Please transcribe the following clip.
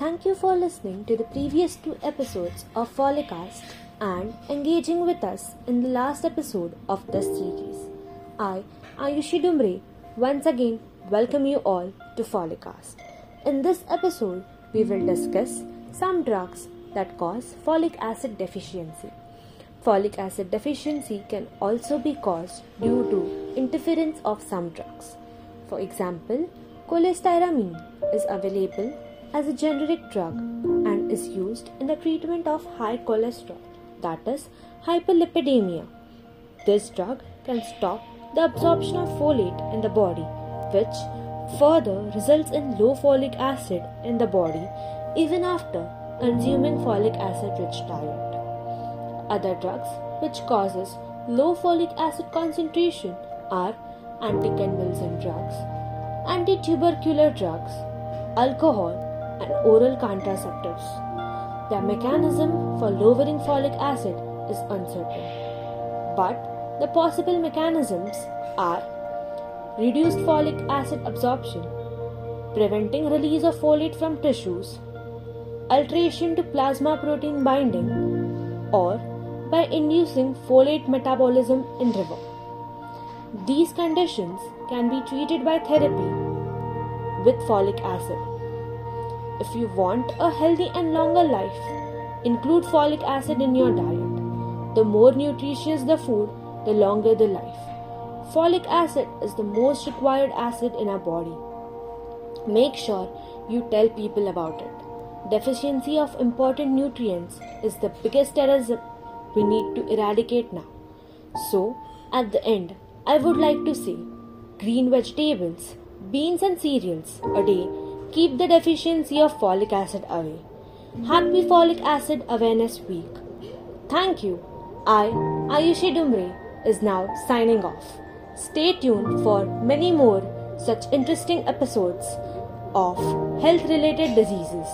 Thank you for listening to the previous two episodes of Folicast and engaging with us in the last episode of this series. I, Ayushi Dumbre, once again welcome you all to Folicast. In this episode, we will discuss some drugs that cause folic acid deficiency. Folic acid deficiency can also be caused due to interference of some drugs. For example, cholestyramine is available as a generic drug and is used in the treatment of high cholesterol, that is, hyperlipidemia. This drug can stop the absorption of folate in the body, which further results in low folic acid in the body even after consuming folic acid rich diet. Other drugs which causes low folic acid concentration are anticonvulsant drugs, antitubercular drugs, alcohol, and oral contraceptives. Their mechanism for lowering folic acid is uncertain, but the possible mechanisms are reduced folic acid absorption, preventing release of folate from tissues, alteration to plasma protein binding, or by inducing folate metabolism in liver. These conditions can be treated by therapy with folic acid. If you want a healthy and longer life, include folic acid in your diet. The more nutritious the food, the longer the life. Folic acid is the most required acid in our body. Make sure you tell people about it. Deficiency of important nutrients is the biggest terrorism we need to eradicate now. So, at the end, I would like to say green vegetables, beans, and cereals a day keep the deficiency of folic acid away. Happy Folic Acid Awareness Week. Thank you. I, Ayushi Dumre, is now signing off. Stay tuned for many more such interesting episodes of health related diseases.